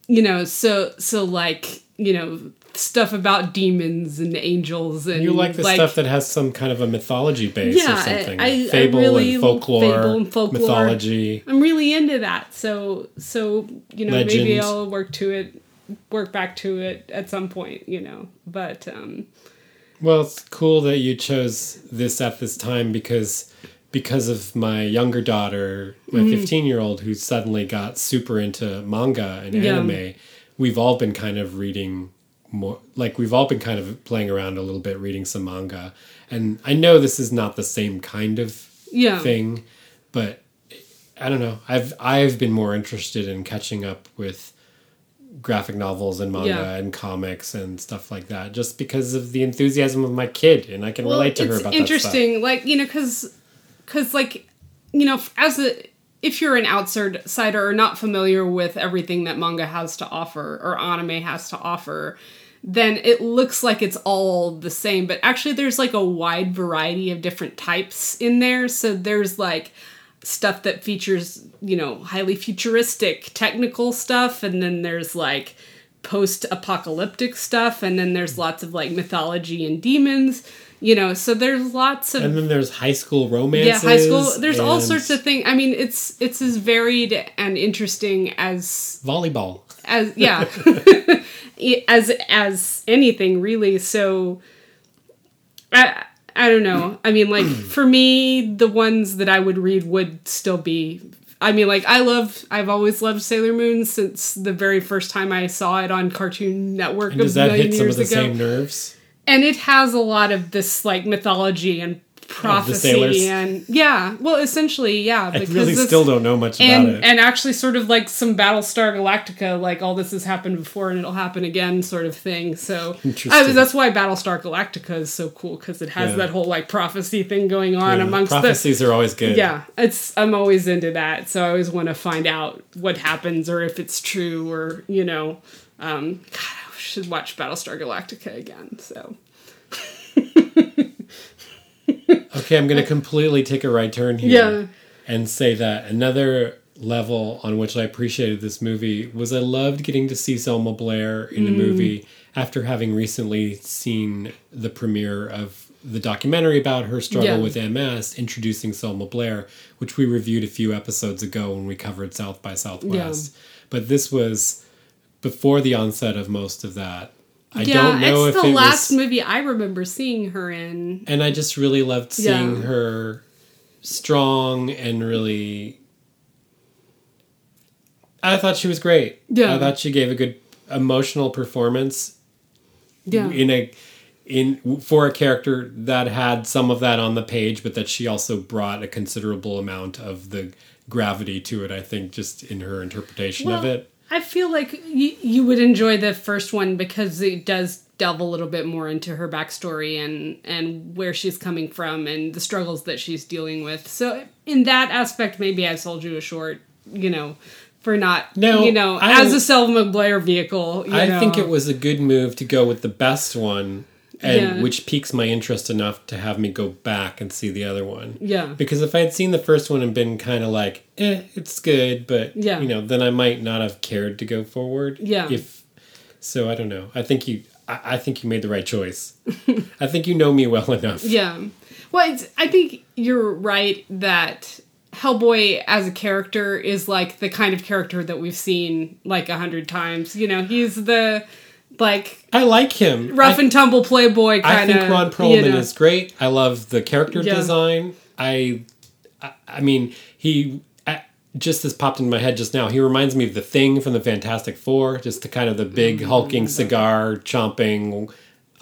you know so so like you know stuff about demons and angels and You like the stuff that has some kind of a mythology base Yeah, or something. I- I fable really- and folklore, fable and folklore. mythology. i'm really into that so so you know maybe i'll work to it work back to it at some point you know but um Well, it's cool that you chose this at this time because because of my younger daughter, my Mm-hmm. 15 year old, who suddenly got super into manga and Yeah. anime, we've all been kind of reading more. Like, we've all been kind of playing around a little bit, reading some manga. And I know this is not the same kind of Yeah. thing, but I don't know. I've I've been more interested in catching up with graphic novels and manga Yeah. and comics and stuff like that, just because of the enthusiasm of my kid, and I can relate to her it's about interesting like you know because because like you know as a if you're an outsider or not familiar with everything that manga has to offer or anime has to offer then it looks like it's all the same but actually there's like a wide variety of different types in there so there's like stuff that features you know highly futuristic technical stuff and then there's like post-apocalyptic stuff and then there's lots of like mythology and demons you know so there's lots of. And then there's high school romances. yeah high school there's all sorts of things i mean it's it's as varied and interesting as volleyball. as yeah as as anything really so i i don't know i mean like for me the ones that i would read would still be i mean like i love i've always loved sailor moon since the very first time i saw it on cartoon network And a does that million hit some years of the ago same nerves? and it has a lot of this like mythology and prophecy and yeah well essentially yeah I really still don't know much about and it. and actually sort of like some Battlestar Galactica, like all this has happened before and it'll happen again, sort of thing. So I that's why Battlestar Galactica is so cool because it has Yeah. that whole like prophecy thing going on Yeah, amongst prophecies are always good. yeah. It's I'm always into that, so I always want to find out what happens or if it's true or you know, um, God, I should watch Battlestar Galactica again. So Okay, I'm going to completely take a right turn here Yeah. and say that another level on which I appreciated this movie was I loved getting to see Selma Blair in Mm. a movie after having recently seen the premiere of the documentary about her struggle Yeah. with MS, introducing Selma Blair, which we reviewed a few episodes ago when we covered South by Southwest. But this was before the onset of most of that. I yeah, don't know it's if the it last was movie I remember seeing her in. and I just really loved seeing Yeah. her strong and really. I thought she was great. Yeah. I thought she gave a good emotional performance Yeah, in a in for a character that had some of that on the page, but that she also brought a considerable amount of the gravity to it. I think just in her interpretation of it. I feel like you, you would enjoy the first one because it does delve a little bit more into her backstory and and where she's coming from and the struggles that she's dealing with. So in that aspect, maybe I sold you a short, you know, for not, No, you know, I- as a Selma Blair vehicle. I know. think it was a good move to go with the best one, and Yeah. which piques my interest enough to have me go back and see the other one. Yeah. Because if I had seen the first one and been kind of like, eh, it's good, but Yeah. you know, then I might not have cared to go forward. Yeah. If so, I don't know. I think you, I, I think you made the right choice. I think you know me well enough. Yeah. Well, it's, I think you're right that Hellboy as a character is like the kind of character that we've seen like a hundred times. You know, he's the like I like him. rough I, and tumble playboy kind of. I think Ron Perlman is great. I love the character Yeah. design. I, I, I mean, he I, just this popped into my head just now. He reminds me of the Thing from the Fantastic Four, just the kind of the Mm. big hulking cigar chomping,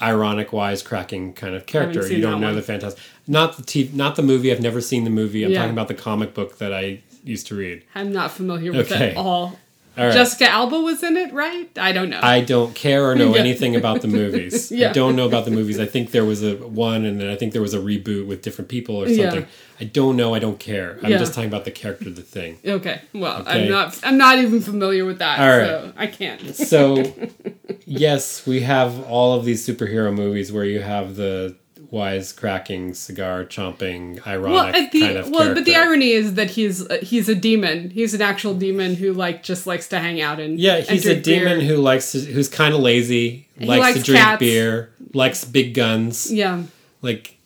ironic, wisecracking kind of character. You don't know one. the Fantastic, not the TV, not the movie. I've never seen the movie. I'm Yeah. talking about the comic book that I used to read. I'm not familiar with Okay. it at All right. Jessica Alba was in it, right? I don't know. I don't care or know Yeah. anything about the movies. Yeah. I don't know about the movies. I think there was a one, and then I think there was a reboot with different people or Yeah. something. I don't know. I don't care. I'm Yeah. just talking about the character of the thing. okay. Well, Okay. I'm not. I'm not even familiar with that, All right. so I can't. So, yes, we have all of these superhero movies where you have the wisecracking, cigar chomping, ironic Well, the kind of well, but the irony is that he's uh, he's a demon. He's an actual demon who like just likes to hang out and Yeah, and he's a drink beer. demon who likes to, who's kind of lazy, likes, to drink cats. beer, likes big guns. Yeah, Like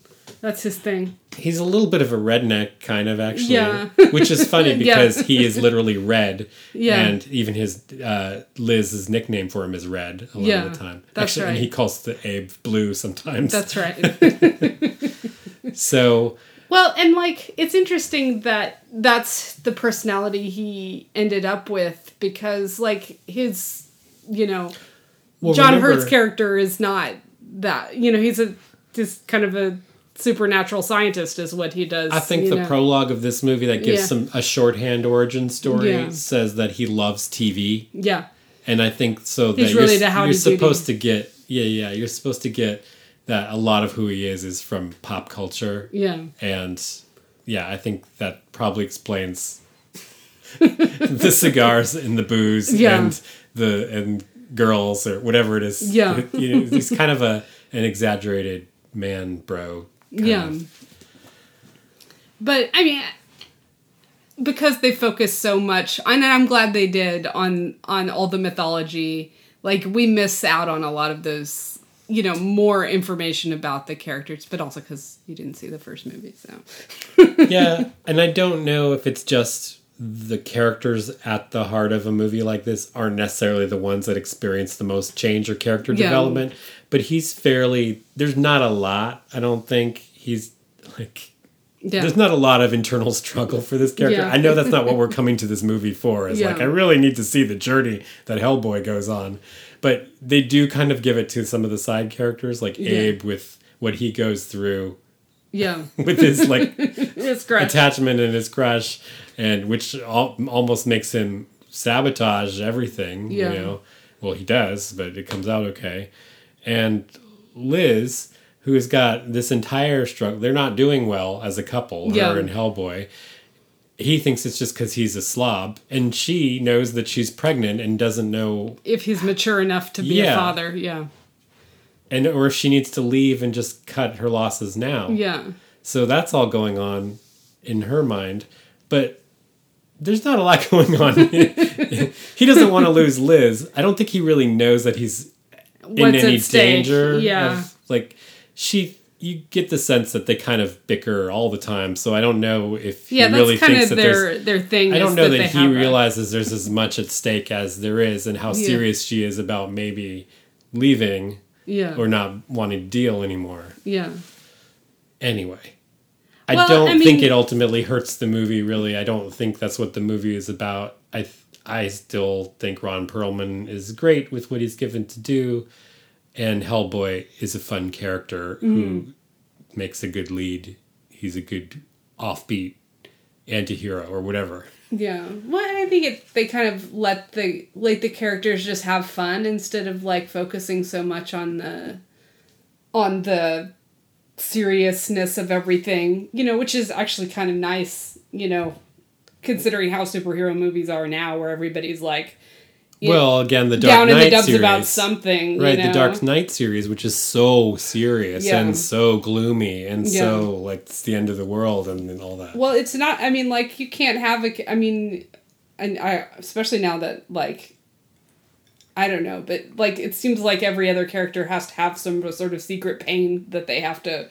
that's his thing. He's a little bit of a redneck, kind of actually. Yeah. which is funny Yeah. because he is literally red. Yeah. And even his uh, Liz's nickname for him is Red a lot Yeah, of the time. that's actually, and right. he calls the Abe Blue sometimes. That's right. so Well, and like it's interesting that that's the personality he ended up with because like his, you know, Well, John remember- Hurt's character is not that. You know, he's a just kind of a supernatural scientist is what he does. I think the know. prologue of this movie that gives Yeah. some a shorthand origin story Yeah. says that he loves TV, Yeah. and I think so He's that really you're, you're supposed to get yeah yeah you're supposed to get that a lot of who he is is from pop culture, Yeah. and yeah, I think that probably explains the cigars and the booze Yeah. and the and girls or whatever it is. Yeah. you know, he's kind of a an exaggerated man bro. Yeah. of. But I mean because they focus so much and I'm glad they did on on all the mythology. Like we miss out on a lot of those you know more information about the characters, but also because you didn't see the first movie, so yeah, and I don't know if it's just the characters at the heart of a movie like this aren't necessarily the ones that experience the most change or character Yeah. development, but he's fairly there's not a lot. I don't think he's like yeah, there's not a lot of internal struggle for this character. Yeah. I know that's not what we're coming to this movie for. It's like I really need to see the journey that Hellboy goes on. But they do kind of give it to some of the side characters, like. Abe with what he goes through yeah, with his like great. attachment and his crush, and which al- almost makes him sabotage everything. Yeah. You know, well he does, but it comes out okay. And Liz, who's got this entire struggle, they're not doing well as a couple. Yeah. Her and Hellboy. He thinks it's just because he's a slob, and she knows that she's pregnant and doesn't know, if he's mature enough to be Yeah. a father, yeah, and or if she needs to leave and just cut her losses now. yeah, So that's all going on in her mind. But there's not a lot going on. he doesn't want to lose Liz. I don't think he really knows that he's in any danger. Yeah, Of, like, she. You get the sense that they kind of bicker all the time, so I don't know if yeah. he That's really kind thinks of that their their thing. I don't know that, that, he realizes there's as much at stake as there is, and how Yeah. serious she is about maybe leaving yeah, or not wanting to deal anymore. yeah. Anyway, I Well, don't I mean- think it ultimately hurts the movie. Really, I don't think that's what the movie is about. I th- I still think Ron Perlman is great with what he's given to do, and Hellboy is a fun character Mm-hmm. who makes a good lead. He's a good offbeat anti-hero or whatever. Yeah. Well, I think it they kind of let the let the characters just have fun instead of like focusing so much on the on the seriousness of everything, you know, which is actually kind of nice, you know, considering how superhero movies are now where everybody's like Well, again, the Dark down in the series, about something, right? you know? The Dark Knight series, which is so serious Yeah. and so gloomy and Yeah. so like it's the end of the world and, and all that. Well, it's not. I mean, like you can't have a. I mean, and I especially now that like. I don't know, but like it seems like every other character has to have some sort of secret pain that they have to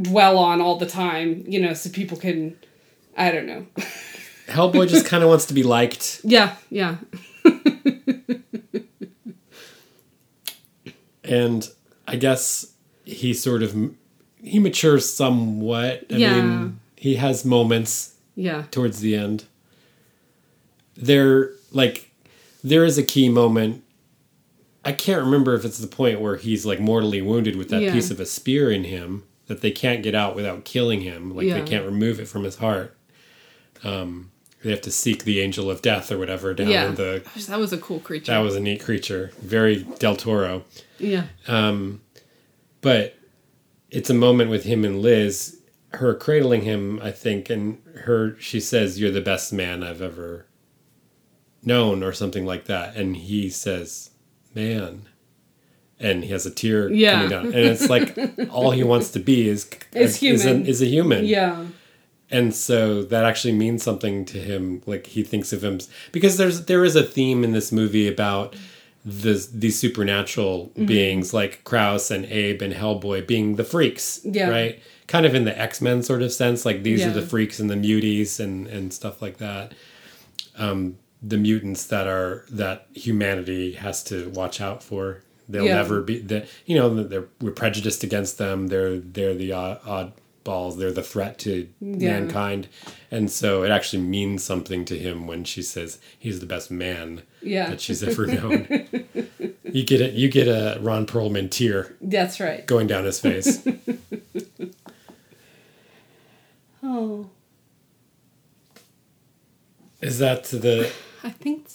dwell on all the time, you know, so people can. I don't know. Hellboy just kind of wants to be liked. yeah, yeah, and I guess he sort of he matures somewhat. I Yeah. mean, he has moments yeah, towards the end. There, like, there is a key moment. I can't remember if it's the point where he's like mortally wounded with that Yeah. piece of a spear in him that they can't get out without killing him. Like Yeah. they can't remove it from his heart. Um, they have to seek the angel of death or whatever down yeah. in the. Gosh, that was a cool creature. That was a neat creature, very Del Toro. yeah, Um, but it's a moment with him and Liz, her cradling him, I think, and her she says, "You're the best man I've ever known," or something like that, and he says, "Man." And he has a tear Yeah. coming down, and it's like all he wants to be is Is is, a, is a human, yeah, and so that actually means something to him like he thinks of him because there's there is a theme in this movie about the these supernatural Mm-hmm. beings like Kraus and Abe and Hellboy being the freaks Yeah. right kind of in the X-Men sort of sense like these Yeah. are the freaks and the muties and and stuff like that um the mutants that are that humanity has to watch out for they'll Yeah. never be that you know they're we're prejudiced against them they're they're the odd, odd balls. They're the threat to Yeah. mankind, and so it actually means something to him when she says he's the best man Yeah. that she's ever known. you get it. You get a Ron Perlman tear That's right. going down his face. Oh, Is that the? I think.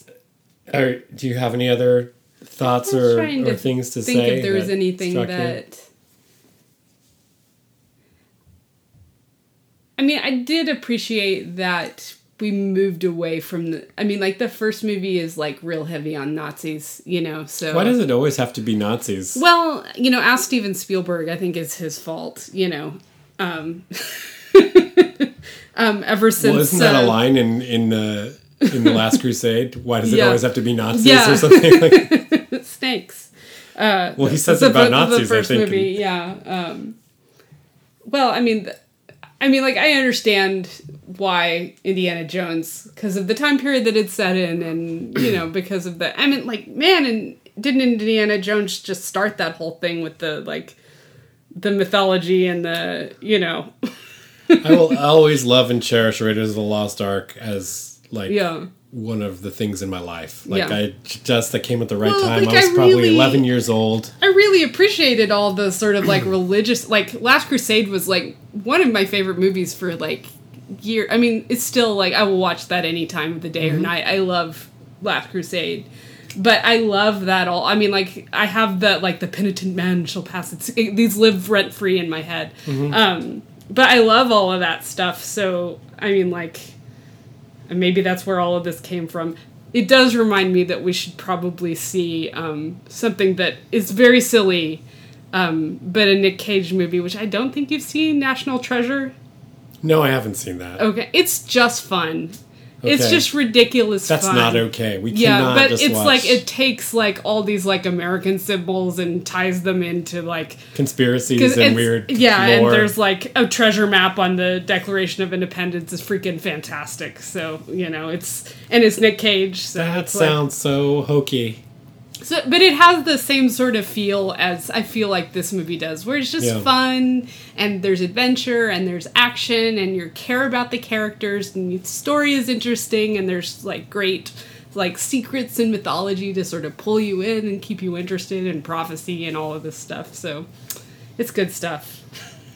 Or do you have any other thoughts or, or to things to think say? if there was anything that. I mean, I did appreciate that we moved away from the. I mean, like the first movie is like real heavy on Nazis, you know. So Why does it always have to be Nazis? Well, you know, ask Steven Spielberg. I think it's his fault. You know, um, um, ever since well, isn't that uh, a line in in uh, in the Last Crusade? Why does it Yeah. always have to be Nazis Yeah. or something? Like, snakes? Uh, well, he says the, it about the Nazis. first I think. movie, yeah. Um, well, I mean, I mean, like I understand why Indiana Jones because of the time period that it's set in, and you know, because of the. I mean, like, man, and didn't Indiana Jones just start that whole thing with the like the mythology and the you know, I will always love and cherish Raiders of the Lost Ark as like yeah. One of the things in my life. Like Yeah. I just that came at the right Well, time. like, I was I probably really- eleven years old. I really appreciated all the sort of like religious like Last Crusade was like one of my favorite movies for like year I mean it's still like I will watch that any time of the day or night. I love Last Crusade. But I love that all. I mean, like I have that, like the penitent man shall pass. It's it, these live rent free in my head. Um, but I love all of that stuff. So I mean, like, and maybe that's where all of this came from. It does remind me that we should probably see um, something that is very silly, um, but a Nick Cage movie, which I don't think you've seen, National Treasure. No, I haven't seen that. Okay, it's just fun. It's just ridiculous. That's fun. not okay. We Yeah, cannot but just it's watch like it takes like all these like American symbols and ties them into like conspiracies and weird. yeah, and there's like a treasure map on the Declaration of Independence is freaking fantastic. So you know it's and it's Nick Cage. So that it's like- sounds so hokey. So, but it has the same sort of feel as I feel like this movie does, where it's just Yeah. fun and there's adventure and there's action and you care about the characters and the story is interesting and there's like great like secrets and mythology to sort of pull you in and keep you interested in prophecy and all of this stuff. So it's good stuff.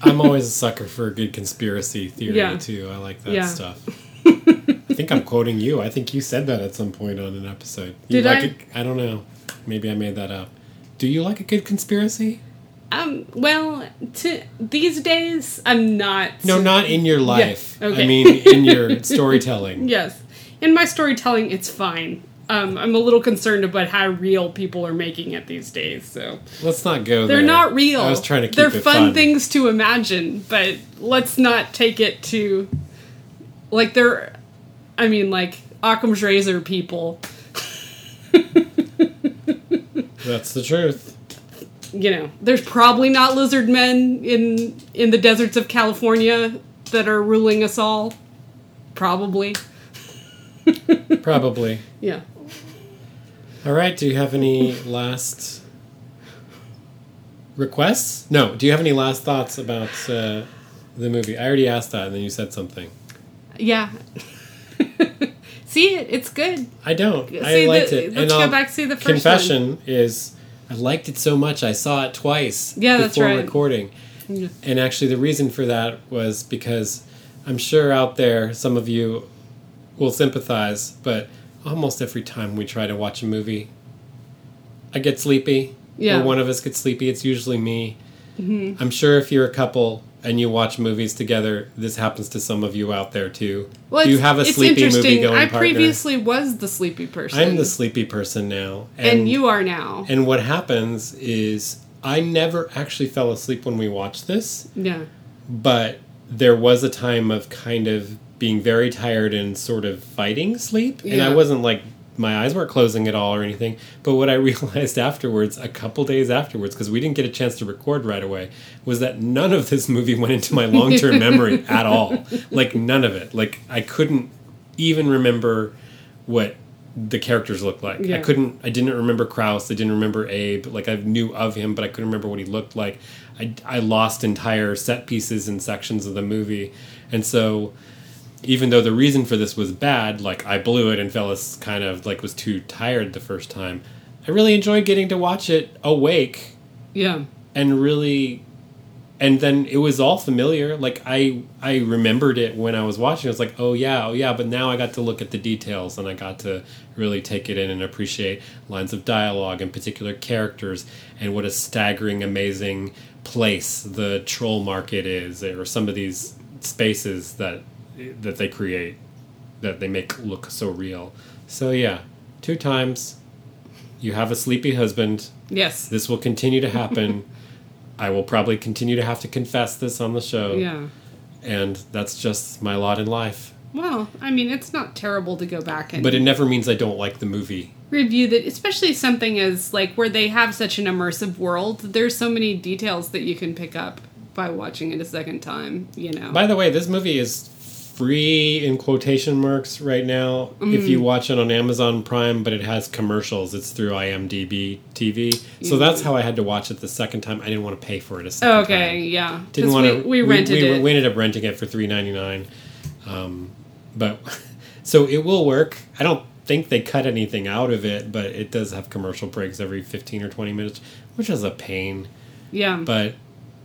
I'm always a sucker for a good conspiracy theory Yeah. too. I like that Yeah. stuff. I think I'm quoting you. I think you said that at some point on an episode. You Did like I? I don't know. Maybe I made that up. Do you like a good conspiracy? Um, well, to, these days I'm not. No, not in your life. okay. I mean, in your storytelling. Yes. In my storytelling, it's fine. Um, I'm a little concerned about how real people are making it these days. So Let's not go they're there. not real. I was trying to keep it. They're fun, fun things to imagine, but let's not take it to like they're. I mean, like Occam's razor people. That's the truth. You know, there's probably not lizard men in in the deserts of California that are ruling us all. Probably, Probably. yeah. All right. Do you have any last requests? No. Do you have any last thoughts about uh, the movie? I already asked that, and then you said something. Yeah. see it. It's good. I don't. See I liked the- it. let's and go I'll- back to the first confession is I liked it so much I saw it twice Yeah, that's before right. recording. Yeah. And actually, the reason for that was because I'm sure out there some of you will sympathize, but almost every time we try to watch a movie, I get sleepy. Yeah. Or one of us gets sleepy. It's usually me. Mm-hmm. I'm sure if you're a couple and you watch movies together, this happens to some of you out there too. Well, Do you have a it's sleepy movie interesting. going I partner? previously was the sleepy person. I'm the sleepy person now. and, you are now. And what happens is I never actually fell asleep when we watched this, yeah. but there was a time of kind of being very tired and sort of fighting sleep. And I wasn't like my eyes weren't closing at all or anything. But what I realized afterwards, a couple days afterwards, because we didn't get a chance to record right away, was that none of this movie went into my long term memory at all. Like none of it. Like I couldn't even remember what the characters looked like. I couldn't. I didn't remember Kraus. I didn't remember Abe. Like I knew of him, but I couldn't remember what he looked like. I I lost entire set pieces and sections of the movie, and so even though the reason for this was bad, like I blew it and Phyllis kind of like was too tired the first time. I really enjoyed getting to watch it awake Yeah. and really and then it was all familiar like i i remembered it when i was watching i was like oh yeah oh yeah but now i got to look at the details and i got to really take it in and appreciate lines of dialogue and particular characters and what a staggering amazing place the troll market is or some of these spaces that that they create that they make look so real so yeah two times you have a sleepy husband Yes. this will continue to happen. I will probably continue to have to confess this on the show. Yeah. And that's just my lot in life. Well, I mean, it's not terrible to go back and But it never means I don't like the movie. review that, especially something as like where they have such an immersive world. There's so many details that you can pick up by watching it a second time. You know. By the way, this movie is free in quotation marks right now if you watch it on Amazon Prime, but it has commercials. It's through IMDb TV. So that's how I had to watch it the second time. I didn't want to pay for it a second time. okay. Yeah. Didn't want to. We, we rented we, it. We ended up renting it for three ninety nine, um, but so it will work. I don't think they cut anything out of it, but it does have commercial breaks every fifteen or twenty minutes, which is a pain. yeah. But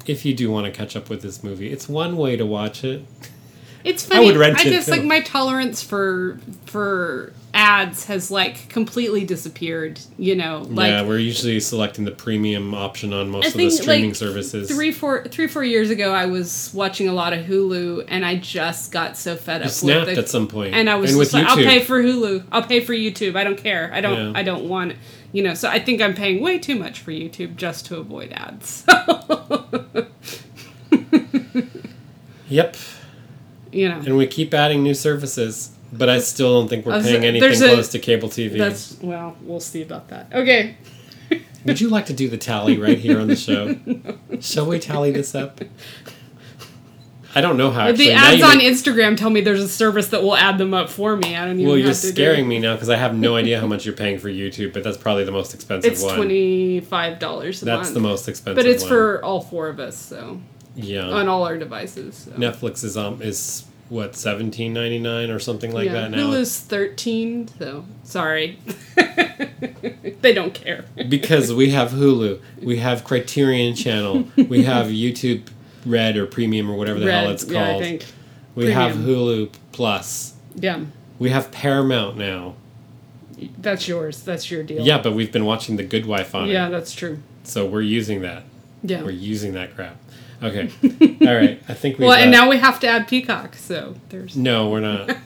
if you do want to catch up with this movie, it's one way to watch it. It's funny. I, would rent it, just too. like my tolerance for for ads has like completely disappeared. You know, like yeah, we're usually selecting the premium option on most I of the streaming like services. three four three four years ago, I was watching a lot of Hulu, and I just got so fed you up snapped with the, at some point, and I was and just like, I'll pay for Hulu. I'll pay for YouTube. I don't care. I don't. Yeah. I don't want. You know. So I think I'm paying way too much for YouTube just to avoid ads. Yep, you know. and we keep adding new services, but I still don't think we're paying anything a- close to cable TV. That's well. We'll see about that. Okay. Would you like to do the tally right here on the show? Shall we tally this up? I don't know how. Actually. the ads on make- Instagram tell me there's a service that will add them up for me. I don't even. well, you're have to do scaring me now because I have no idea how much you're paying for YouTube, but that's probably the most expensive It's one. twenty five dollars That's month. the most expensive. but it's one. for all four of us, so yeah. on all our devices. So. Netflix is um is what seventeen ninety nine or something like yeah, that now. Hulu's thirteen, so sorry. they don't care. because we have Hulu, we have Criterion Channel, we have YouTube Red or Premium or whatever the hell it's called. yeah, I think. we have Hulu Plus. Yeah, We have Paramount now. that's yours. That's your deal. Yeah, but we've been watching The Good Wife on yeah, it, that's true. so we're using that. Yeah. We're using that crap. Okay, all right. I think we. Well, and now we have to add Peacock, so there's. no, we're not.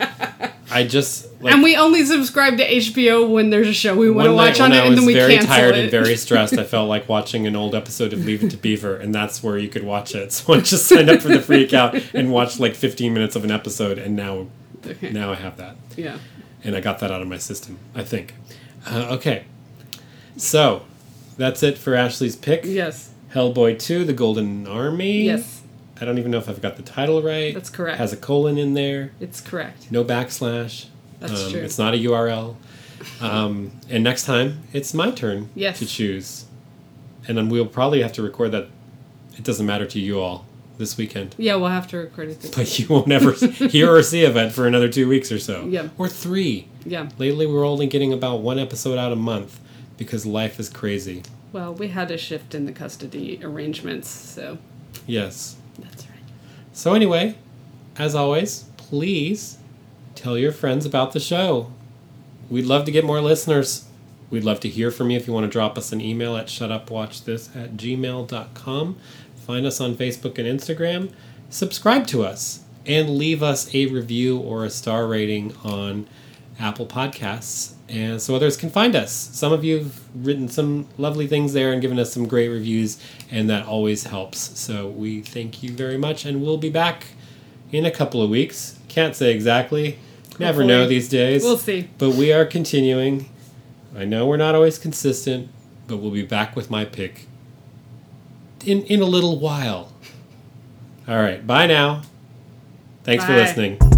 I just like and we only subscribe to HBO when there's a show we want to watch on it, I and then we very cancel tired it. and very stressed, I felt like watching an old episode of Leave It to Beaver, and that's where you could watch it. So I just signed up for the free account and watched like 15 minutes of an episode, and now, Okay. now I have that, yeah. and I got that out of my system. I think. Uh, okay, so that's it for Ashley's pick. Yes. Hellboy 2: The Golden Army. Yes. I don't even know if I've got the title right. That's correct. Has a colon in there. It's correct. No backslash. That's Um, true. It's not a URL. Um, and next time, it's my turn Yes. to choose. And then we'll probably have to record that. It doesn't matter to you all this weekend. Yeah, we'll have to record it. This But you won't ever hear or see of it for another two weeks or so. Yeah. Or three. Yeah. Lately, we're only getting about one episode out a month because life is crazy. Well, we had a shift in the custody arrangements, so Yes. that's right. So, anyway, as always, please tell your friends about the show. We'd love to get more listeners. We'd love to hear from you if you want to drop us an email at shutupwatchthis at gmail.com. Find us on Facebook and Instagram. Subscribe to us and leave us a review or a star rating on Apple Podcasts and so others can find us. Some of you have written some lovely things there and given us some great reviews, and that always helps. So we thank you very much, and we'll be back in a couple of weeks. Can't say exactly. Never know these days. We'll see. But we are continuing. I know we're not always consistent, but we'll be back with my pick in in a little while. All right, bye now. Thanks for listening.